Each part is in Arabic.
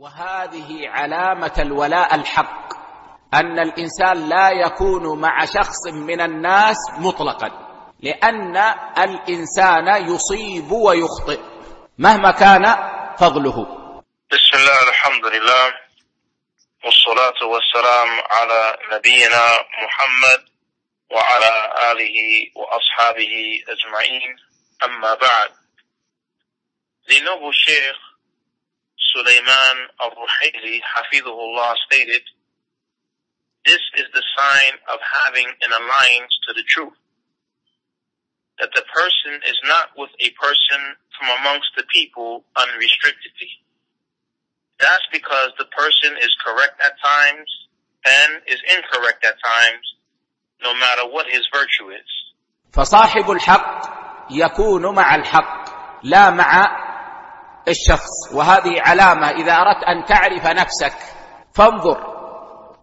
وهذه علامة الولاء الحق أن الإنسان لا يكون مع شخص من الناس مطلقا لأن الإنسان يصيب ويخطئ مهما كان فضله. بسم الله الحمد لله والصلاة والسلام على نبينا محمد وعلى آله وأصحابه أجمعين. أما بعد noble Sheikh Sulaiman al-Ruhaili, Hafidhullah, stated, This is the sign of having an alliance to the truth. That the person is not with a person from amongst the people unrestrictedly. That's because the person is correct at times and is incorrect at times, no matter what his virtue is. فصاحب الحق يكون مع الحق لا مع الشخص وهذه علامة إذا أردت أن تعرف نفسك فانظر.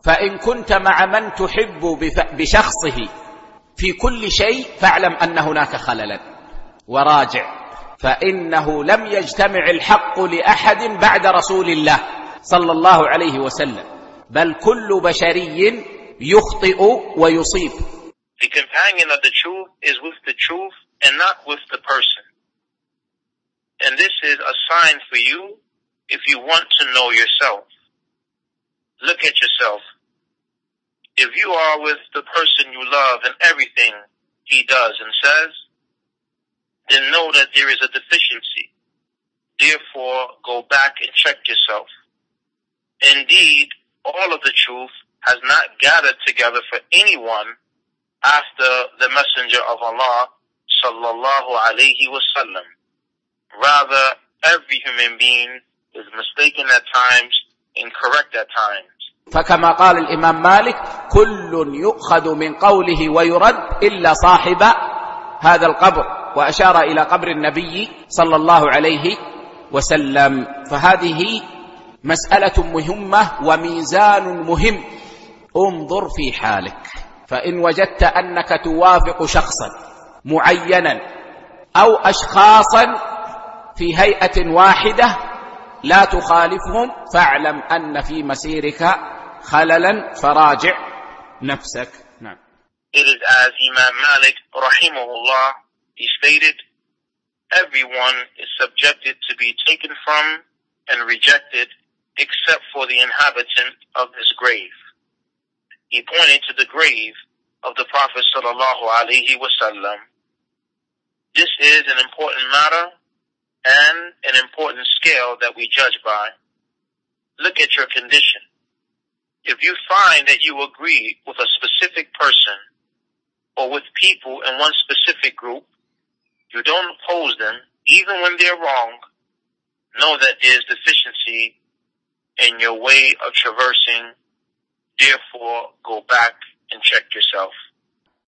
فإن كنت مع من تحب بشخصه في كل شيء فاعلم أن هناك خللا وراجع. فإنه لم يجتمع الحق لأحد بعد رسول الله صلى الله عليه وسلم بل كل بشري يخطئ ويصيب. The companion of the truth is with the truth and not with the person. And this is a sign for you if you want to know yourself. Look at yourself. If you are with the person you love and everything he does and says, then know that there is a deficiency. Therefore, go back and check yourself. Indeed, all of the truth has not gathered together for anyone after the Messenger of Allah sallallahu alayhi wasallam. Rather, every human being is mistaken at times, incorrect at times. فكما قال الإمام مالك كل يؤخذ من قوله ويرد إلا صاحب هذا القبر وأشار إلى قبر النبي صلى الله عليه وسلم. فهذه مسألة مهمة وميزان مهم. انظر في حالك. فإن وجدت أنك توافق شخصا معينا أو أشخاصا في هيئة واحدة لا تخالفهم فاعلم أن في مسيرك خللا فراجع نفسك نعم It as Imam Malik rahimahullah he stated everyone is subjected to be taken from and rejected except for the inhabitant of this grave. He pointed to the grave of the Prophet sallallahu alaihi wasallam. This is an important matter scale that we judge by. Look at your condition. If you find that you agree with a specific person or with people in one specific group, you don't oppose them, even when they're wrong, know that there's deficiency in your way of traversing. Therefore, go back and check yourself.